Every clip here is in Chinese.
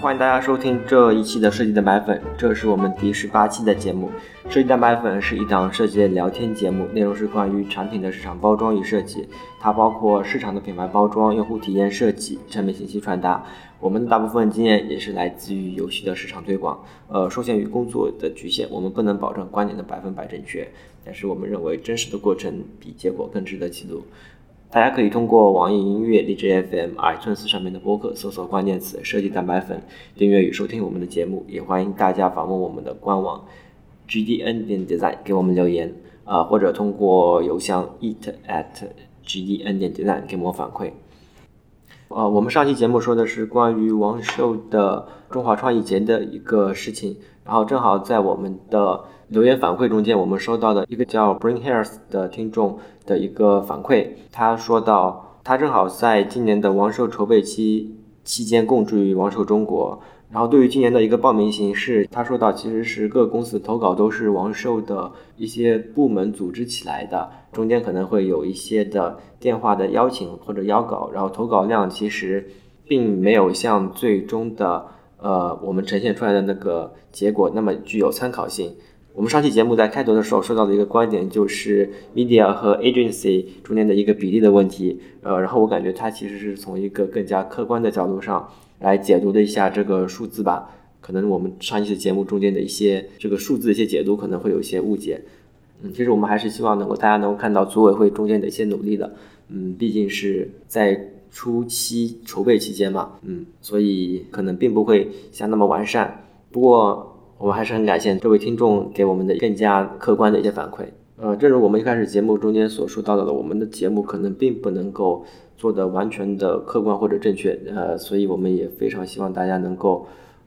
欢迎大家收听这一期的设计蛋白粉，这是我们第十八期的节目。设计蛋白粉是一档设计聊天节目，内容是关于产品的市场包装与设计，它包括市场的品牌包装、用户体验设计、产品信息传达。我们的大部分经验也是来自于游戏的市场推广。呃，受限于工作的局限，我们不能保证观点的百分百正确，但是我们认为真实的过程比结果更值得记录。大家可以通过网易音乐、荔枝 FM、iTunes 上面的播客搜索关键词“设计蛋白粉”，订阅与收听我们的节目。也欢迎大家访问我们的官网 gdn 点 design 给我们留言，啊，或者通过邮箱 eat at gdn 点 design 给我们反馈。呃，我们上期节目说的是关于王秀的中华创意节的一个事情，然后正好在我们的留言反馈中间，我们收到的一个叫 Bring Hairs 的听众。的一个反馈，他说到，他正好在今年的王寿筹备期期间供职于王寿中国，然后对于今年的一个报名形式，他说到其实是各公司投稿都是王寿的一些部门组织起来的，中间可能会有一些的电话的邀请或者邀稿，然后投稿量其实并没有像最终的呃我们呈现出来的那个结果那么具有参考性。我们上期节目在开头的时候说到的一个观点，就是 media 和 agency 中间的一个比例的问题。呃，然后我感觉它其实是从一个更加客观的角度上来解读了一下这个数字吧。可能我们上一期节目中间的一些这个数字一些解读可能会有一些误解。嗯，其实我们还是希望能够大家能够看到组委会中间的一些努力的。嗯，毕竟是在初期筹备期间嘛。嗯，所以可能并不会像那么完善。不过。我们还是很感谢这位听众给我们的更加客观的一些反馈。呃，正如我们一开始节目中间所说到的，我们的节目可能并不能够做的完全的客观或者正确，呃，所以我们也非常希望大家能够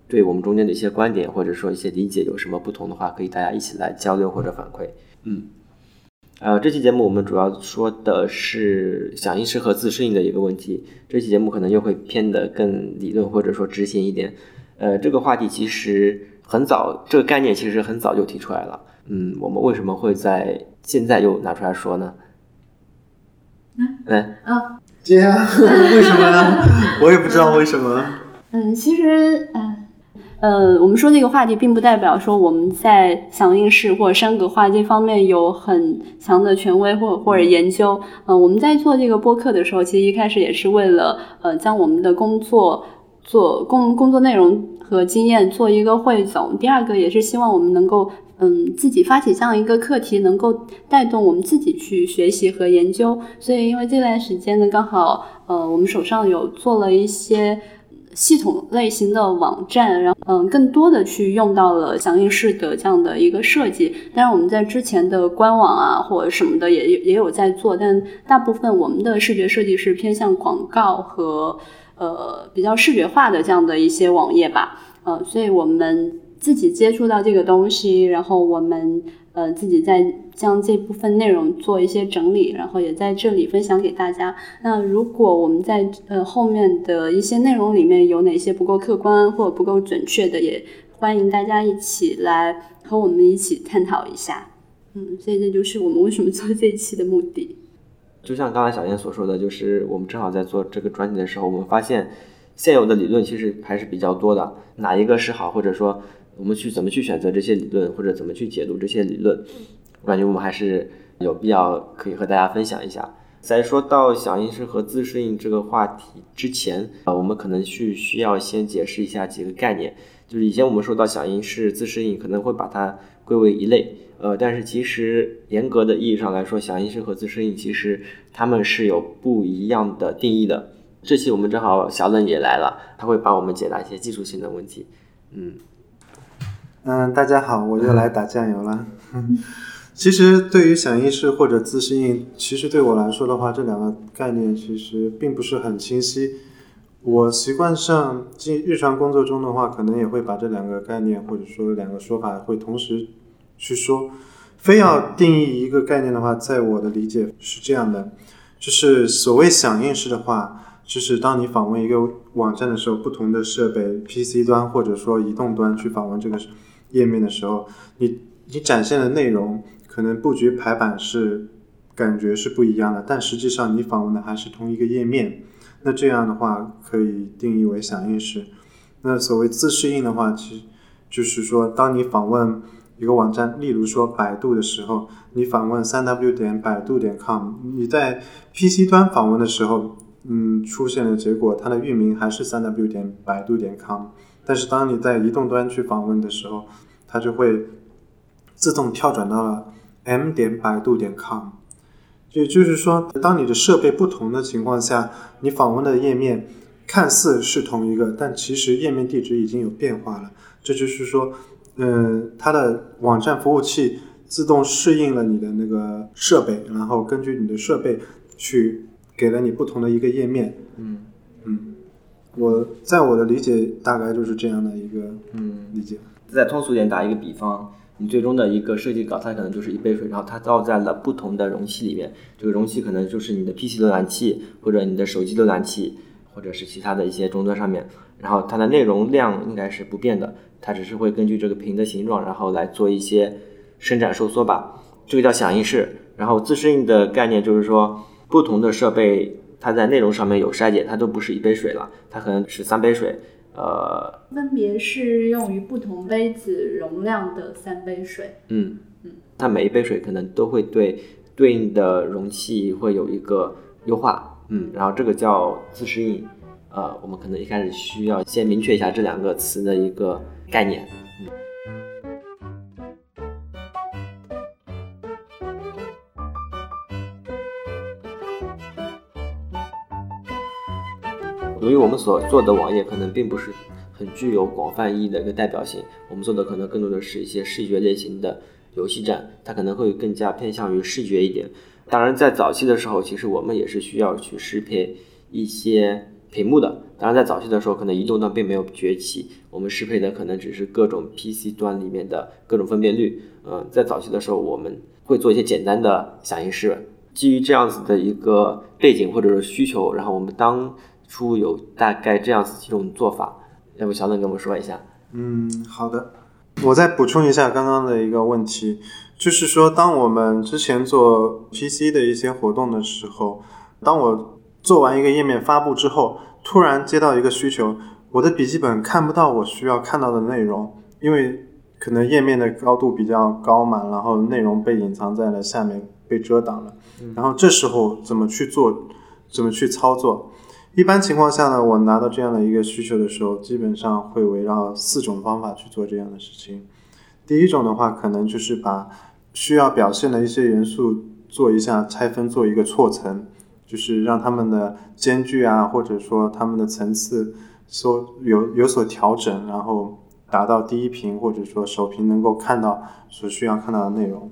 对我们中间的一些观点或者说一些理解有什么不同的话，可以大家一起来交流或者反馈。嗯，呃，这期节目我们主要说的是响应式和自适应的一个问题。这期节目可能又会偏的更理论或者说执行一点。呃，这个话题其实。很早，这个概念其实很早就提出来了。嗯，我们为什么会在现在又拿出来说呢？嗯，啊，这 样为什么呢？我也不知道为什么。嗯，其实，嗯，呃，我们说这个话题，并不代表说我们在响应式或者山格化这方面有很强的权威或或者研究。嗯，我们在做这个播客的时候，其实一开始也是为了，呃，将我们的工作做工工作内容。和经验做一个汇总。第二个也是希望我们能够，嗯，自己发起这样一个课题，能够带动我们自己去学习和研究。所以，因为这段时间呢，刚好，呃，我们手上有做了一些系统类型的网站，然后，嗯，更多的去用到了响应式的这样的一个设计。当然，我们在之前的官网啊或者什么的也也有在做，但大部分我们的视觉设计是偏向广告和。呃，比较视觉化的这样的一些网页吧，呃，所以我们自己接触到这个东西，然后我们呃自己在将这部分内容做一些整理，然后也在这里分享给大家。那如果我们在呃后面的一些内容里面有哪些不够客观或者不够准确的，也欢迎大家一起来和我们一起探讨一下。嗯，所以这就是我们为什么做这一期的目的。就像刚才小燕所说的，就是我们正好在做这个专题的时候，我们发现现有的理论其实还是比较多的，哪一个是好，或者说我们去怎么去选择这些理论，或者怎么去解读这些理论，我感觉我们还是有必要可以和大家分享一下。在说到响应式和自适应这个话题之前，啊，我们可能去需要先解释一下几个概念，就是以前我们说到响应式、自适应，可能会把它归为一类。呃，但是其实严格的意义上来说，响应式和自适应其实它们是有不一样的定义的。这期我们正好小冷也来了，他会帮我们解答一些技术性的问题。嗯嗯，大家好，我又来打酱油了。其实对于响应式或者自适应，其实对我来说的话，这两个概念其实并不是很清晰。我习惯上进日常工作中的话，可能也会把这两个概念或者说两个说法会同时。去说，非要定义一个概念的话，在我的理解是这样的，就是所谓响应式的话，就是当你访问一个网站的时候，不同的设备，PC 端或者说移动端去访问这个页面的时候，你你展现的内容可能布局排版是感觉是不一样的，但实际上你访问的还是同一个页面，那这样的话可以定义为响应式。那所谓自适应的话，其实就是说，当你访问一个网站，例如说百度的时候，你访问三 w 点百度点 com，你在 PC 端访问的时候，嗯，出现的结果，它的域名还是三 w 点百度点 com，但是当你在移动端去访问的时候，它就会自动跳转到了 m 点百度点 com。也就是说，当你的设备不同的情况下，你访问的页面看似是同一个，但其实页面地址已经有变化了。这就是说，嗯，它的网站服务器自动适应了你的那个设备，然后根据你的设备去给了你不同的一个页面。嗯嗯，我在我的理解大概就是这样的一个嗯，理解。再通俗点打一个比方，你最终的一个设计稿，它可能就是一杯水，然后它倒在了不同的容器里面。这个容器可能就是你的 PC 浏览器，或者你的手机浏览器，或者是其他的一些终端上面。然后它的内容量应该是不变的，它只是会根据这个屏的形状，然后来做一些伸展收缩吧。这个叫响应式。然后自适应的概念就是说，不同的设备它在内容上面有筛减，它都不是一杯水了，它可能是三杯水。呃，分别适用于不同杯子容量的三杯水。嗯嗯，它每一杯水可能都会对对应的容器会有一个优化，嗯，然后这个叫自适应，呃，我们可能一开始需要先明确一下这两个词的一个概念。由于我们所做的网页可能并不是很具有广泛意义的一个代表性，我们做的可能更多的是一些视觉类型的游戏站，它可能会更加偏向于视觉一点。当然，在早期的时候，其实我们也是需要去适配一些屏幕的。当然，在早期的时候，可能移动端并没有崛起，我们适配的可能只是各种 PC 端里面的各种分辨率。嗯，在早期的时候，我们会做一些简单的响应式。基于这样子的一个背景或者是需求，然后我们当初有大概这样子几种做法，要不小冷给我们说一下？嗯，好的，我再补充一下刚刚的一个问题，就是说，当我们之前做 PC 的一些活动的时候，当我做完一个页面发布之后，突然接到一个需求，我的笔记本看不到我需要看到的内容，因为可能页面的高度比较高嘛，然后内容被隐藏在了下面，被遮挡了，然后这时候怎么去做，怎么去操作？一般情况下呢，我拿到这样的一个需求的时候，基本上会围绕四种方法去做这样的事情。第一种的话，可能就是把需要表现的一些元素做一下拆分，做一个错层，就是让它们的间距啊，或者说它们的层次，说有有所调整，然后达到第一屏或者说首屏能够看到所需要看到的内容。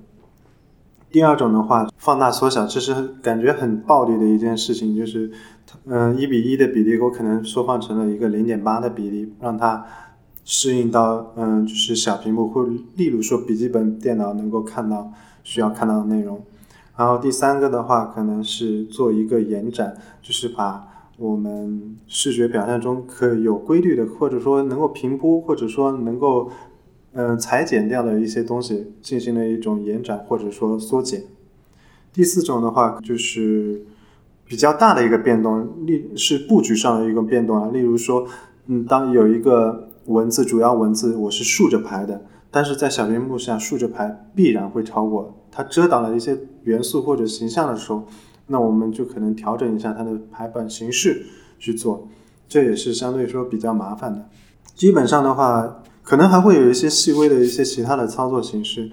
第二种的话，放大缩小，这是感觉很暴力的一件事情，就是，嗯，一比一的比例，我可能缩放成了一个零点八的比例，让它适应到，嗯，就是小屏幕或例如说笔记本电脑能够看到需要看到的内容。然后第三个的话，可能是做一个延展，就是把我们视觉表现中可有规律的，或者说能够平铺，或者说能够。嗯，裁剪掉的一些东西进行了一种延展或者说缩减。第四种的话就是比较大的一个变动，例是布局上的一个变动啊。例如说，嗯，当有一个文字主要文字我是竖着排的，但是在小屏幕下竖着排必然会超过它遮挡了一些元素或者形象的时候，那我们就可能调整一下它的排版形式去做，这也是相对说比较麻烦的。基本上的话。可能还会有一些细微的一些其他的操作形式，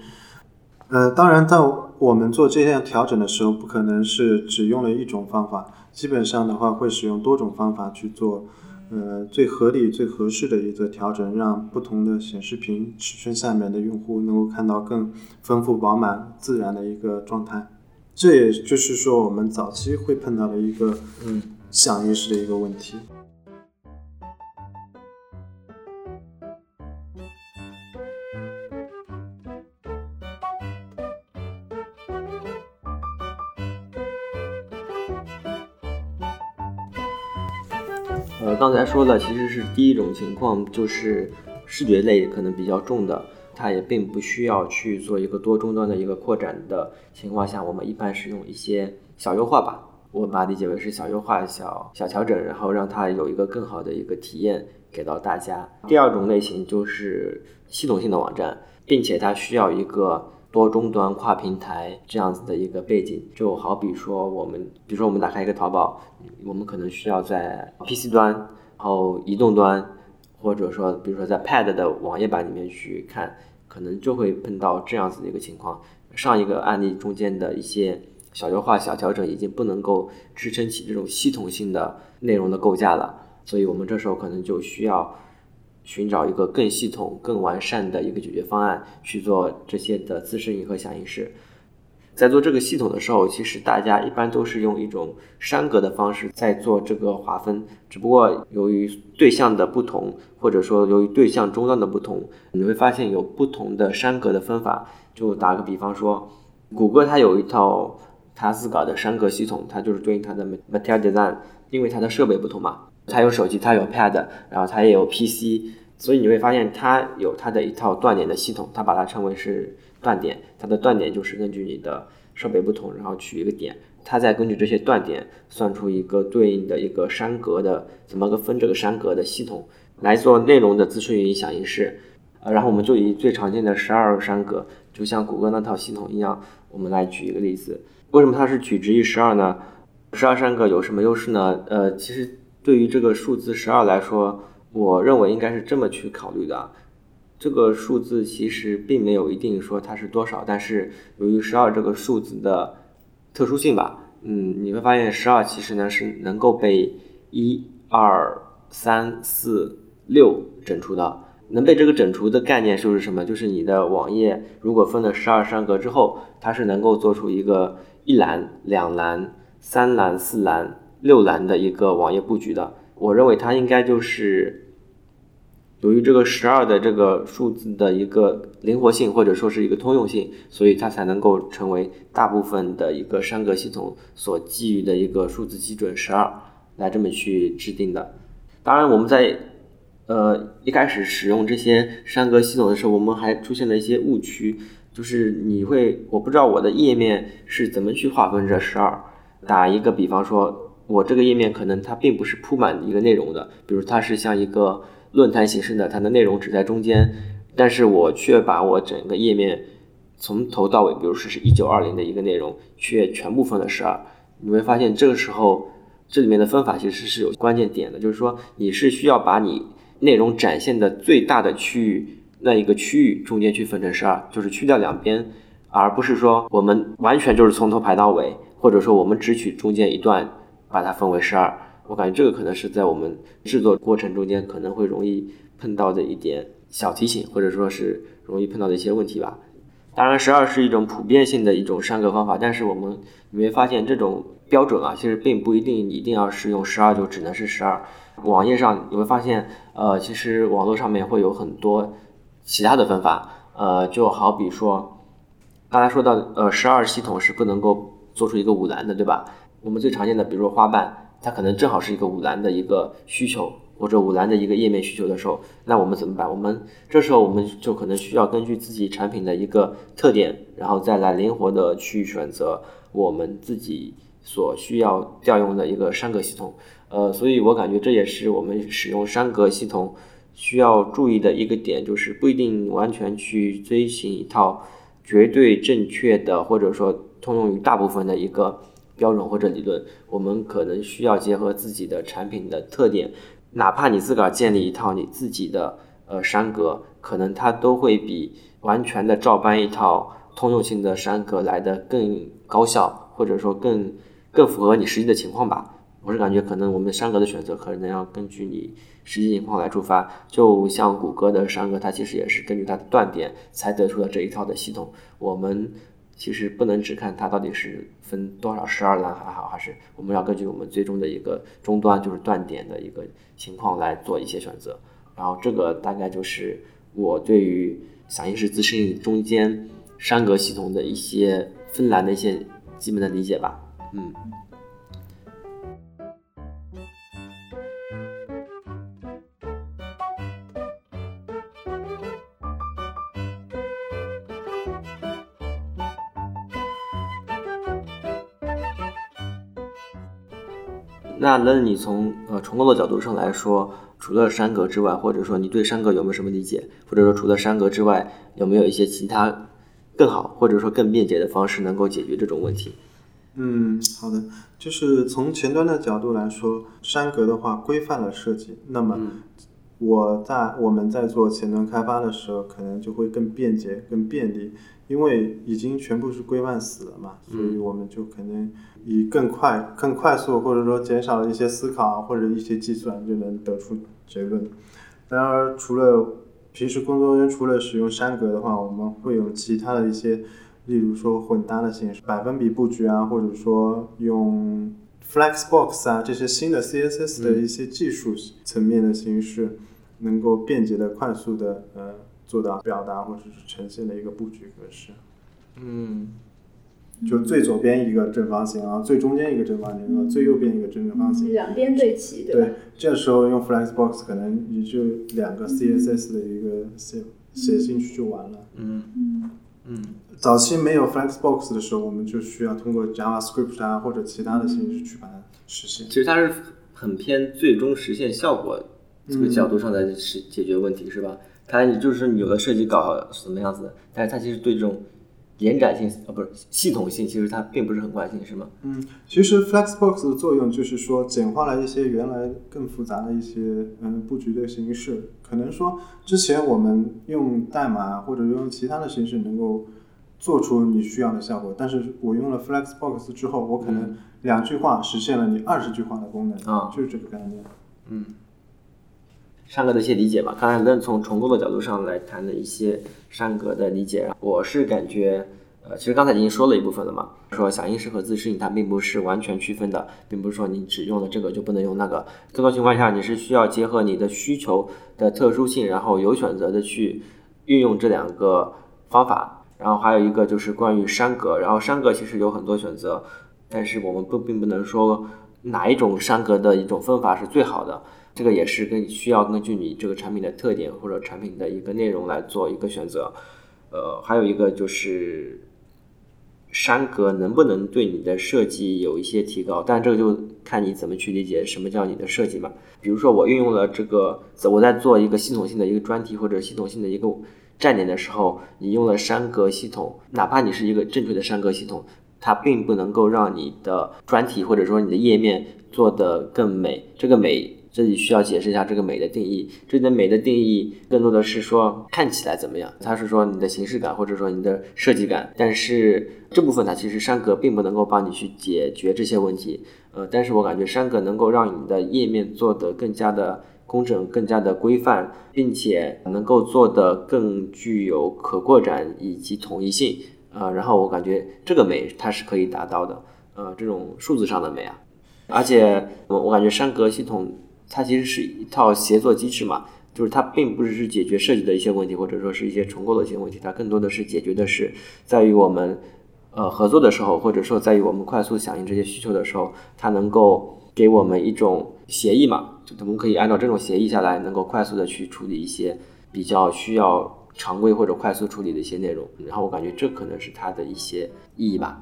呃，当然，在我们做这项调整的时候，不可能是只用了一种方法，基本上的话会使用多种方法去做，呃，最合理、最合适的一个调整，让不同的显示屏尺寸下面的用户能够看到更丰富、饱满、自然的一个状态。这也就是说，我们早期会碰到的一个嗯响应式的一个问题。呃，刚才说的其实是第一种情况，就是视觉类可能比较重的，它也并不需要去做一个多终端的一个扩展的情况下，我们一般是用一些小优化吧，我把它理解为是小优化、小小调整，然后让它有一个更好的一个体验给到大家。第二种类型就是系统性的网站，并且它需要一个多终端、跨平台这样子的一个背景。就好比说我们，比如说我们打开一个淘宝，我们可能需要在 PC 端，然后移动端，或者说比如说在 Pad 的网页版里面去看，可能就会碰到这样子的一个情况。上一个案例中间的一些。小优化、小调整已经不能够支撑起这种系统性的内容的构架了，所以我们这时候可能就需要寻找一个更系统、更完善的一个解决方案去做这些的自适应和响应式。在做这个系统的时候，其实大家一般都是用一种栅格的方式在做这个划分，只不过由于对象的不同，或者说由于对象终端的不同，你会发现有不同的栅格的分法。就打个比方说，谷歌它有一套。它自个儿的栅格系统，它就是对应它的 material design，因为它的设备不同嘛，它有手机，它有 pad，然后它也有 PC，所以你会发现它有它的一套断点的系统，它把它称为是断点，它的断点就是根据你的设备不同，然后取一个点，它再根据这些断点算出一个对应的一个山格的怎么个分这个山格的系统来做内容的自适应响应式，呃，然后我们就以最常见的十二山格，就像谷歌那套系统一样，我们来举一个例子。为什么它是取值于十二呢？十二山格有什么优势呢？呃，其实对于这个数字十二来说，我认为应该是这么去考虑的。这个数字其实并没有一定说它是多少，但是由于十二这个数字的特殊性吧，嗯，你会发现十二其实呢是能够被一二三四六整除的。能被这个整除的概念就是什么？就是你的网页如果分了十二山格之后，它是能够做出一个。一栏、两栏、三栏、四栏、六栏的一个网页布局的，我认为它应该就是由于这个十二的这个数字的一个灵活性或者说是一个通用性，所以它才能够成为大部分的一个山格系统所基于的一个数字基准十二来这么去制定的。当然，我们在呃一开始使用这些山格系统的时候，我们还出现了一些误区。就是你会，我不知道我的页面是怎么去划分这十二。打一个比方说，我这个页面可能它并不是铺满一个内容的，比如它是像一个论坛形式的，它的内容只在中间，但是我却把我整个页面从头到尾，比如说是一九二零的一个内容，却全部分了十二。你会发现这个时候这里面的分法其实是有关键点的，就是说你是需要把你内容展现的最大的区域。那一个区域中间去分成十二，就是去掉两边，而不是说我们完全就是从头排到尾，或者说我们只取中间一段把它分为十二。我感觉这个可能是在我们制作过程中间可能会容易碰到的一点小提醒，或者说是容易碰到的一些问题吧。当然，十二是一种普遍性的一种删格方法，但是我们你会发现这种标准啊，其实并不一定一定要是用十二就只能是十二。网页上你会发现，呃，其实网络上面会有很多。其他的分法，呃，就好比说，刚才说到，呃，十二系统是不能够做出一个五栏的，对吧？我们最常见的，比如说花瓣，它可能正好是一个五栏的一个需求，或者五栏的一个页面需求的时候，那我们怎么办？我们这时候我们就可能需要根据自己产品的一个特点，然后再来灵活的去选择我们自己所需要调用的一个山格系统。呃，所以我感觉这也是我们使用山格系统。需要注意的一个点就是，不一定完全去遵循一套绝对正确的，或者说通用于大部分的一个标准或者理论。我们可能需要结合自己的产品的特点，哪怕你自个儿建立一套你自己的呃山格，可能它都会比完全的照搬一套通用性的山格来的更高效，或者说更更符合你实际的情况吧。我是感觉可能我们山格的选择可能要根据你实际情况来出发，就像谷歌的山格，它其实也是根据它的断点才得出了这一套的系统。我们其实不能只看它到底是分多少十二栏还好，还是我们要根据我们最终的一个终端就是断点的一个情况来做一些选择。然后这个大概就是我对于响应式自适应中间栅格系统的一些分栏的一些基本的理解吧。嗯。那那你从呃重构的角度上来说，除了山格之外，或者说你对山格有没有什么理解？或者说除了山格之外，有没有一些其他更好或者说更便捷的方式能够解决这种问题？嗯，好的，就是从前端的角度来说，山格的话规范了设计，那么我在我们在做前端开发的时候，可能就会更便捷、更便利，因为已经全部是规范死了嘛，所以我们就可能以更快、更快速，或者说减少了一些思考或者一些计算，就能得出结论。然而，除了平时工作中除了使用栅格的话，我们会有其他的一些。例如说混搭的形式，百分比布局啊，或者说用 Flexbox 啊这些新的 CSS 的一些技术层面的形式，能够便捷的、快速的呃做到表达或者是呈现的一个布局格式。嗯，就最左边一个正方形啊，最中间一个正方形和最右边一个正正方形，两边对齐，对对，这时候用 Flexbox 可能也就两个 CSS 的一个写写进去就完了。嗯嗯。早期没有 Flexbox 的时候，我们就需要通过 JavaScript 啊或者其他的形式去把它实现。其实它是很偏最终实现效果这个角度上的是解决问题，是吧？它就是有的设计稿好什么样子的，但是它其实对这种延展性啊不是系统性，其实它并不是很关心，是吗？嗯，其实 Flexbox 的作用就是说简化了一些原来更复杂的一些嗯布局的形式。可能说之前我们用代码或者用其他的形式能够。做出你需要的效果，但是我用了 Flexbox 之后，我可能两句话实现了你二十句话的功能啊，就是这个概念。嗯，山格的一些理解吧，刚才论从重构的角度上来谈的一些山格的理解，我是感觉，呃，其实刚才已经说了一部分了嘛，说响应式和自适应它并不是完全区分的，并不是说你只用了这个就不能用那个，更多情况下你是需要结合你的需求的特殊性，然后有选择的去运用这两个方法。然后还有一个就是关于山格，然后山格其实有很多选择，但是我们不并不能说哪一种山格的一种分法是最好的，这个也是根需要根据你这个产品的特点或者产品的一个内容来做一个选择。呃，还有一个就是山格能不能对你的设计有一些提高，但这个就看你怎么去理解什么叫你的设计嘛。比如说我运用了这个，我在做一个系统性的一个专题或者系统性的一个。站点的时候，你用了山格系统，哪怕你是一个正确的山格系统，它并不能够让你的专题或者说你的页面做得更美。这个美，这里需要解释一下这个美的定义。这里的美的定义更多的是说看起来怎么样，它是说你的形式感或者说你的设计感。但是这部分它其实山格并不能够帮你去解决这些问题。呃，但是我感觉山格能够让你的页面做得更加的。工整更加的规范，并且能够做得更具有可扩展以及统一性，呃，然后我感觉这个美它是可以达到的，呃，这种数字上的美啊，而且我我感觉山格系统它其实是一套协作机制嘛，就是它并不是解决设计的一些问题，或者说是一些重构的一些问题，它更多的是解决的是在于我们呃合作的时候，或者说在于我们快速响应这些需求的时候，它能够给我们一种协议嘛。就我们可以按照这种协议下来，能够快速的去处理一些比较需要常规或者快速处理的一些内容，然后我感觉这可能是它的一些意义吧。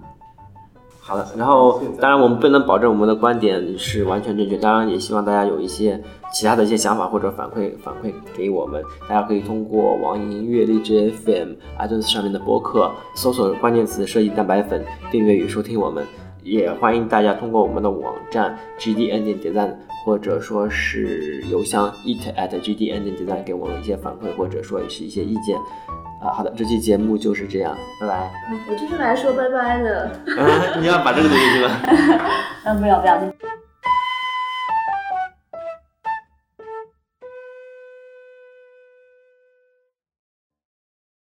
好的，然后当然我们不能保证我们的观点是完全正确，当然也希望大家有一些其他的一些想法或者反馈反馈给我们，大家可以通过网易音乐、荔枝 FM、iTunes 上面的播客搜索关键词“设计蛋白粉”，订阅与收听我们，也欢迎大家通过我们的网站 GDN 点点赞。或者说是邮箱 eat at gdn 点 design 给我们一些反馈，或者说是一些意见。啊，好的，这期节目就是这样，拜拜。我就是来说拜拜的。你要把这个东西是吧？嗯，不要不要。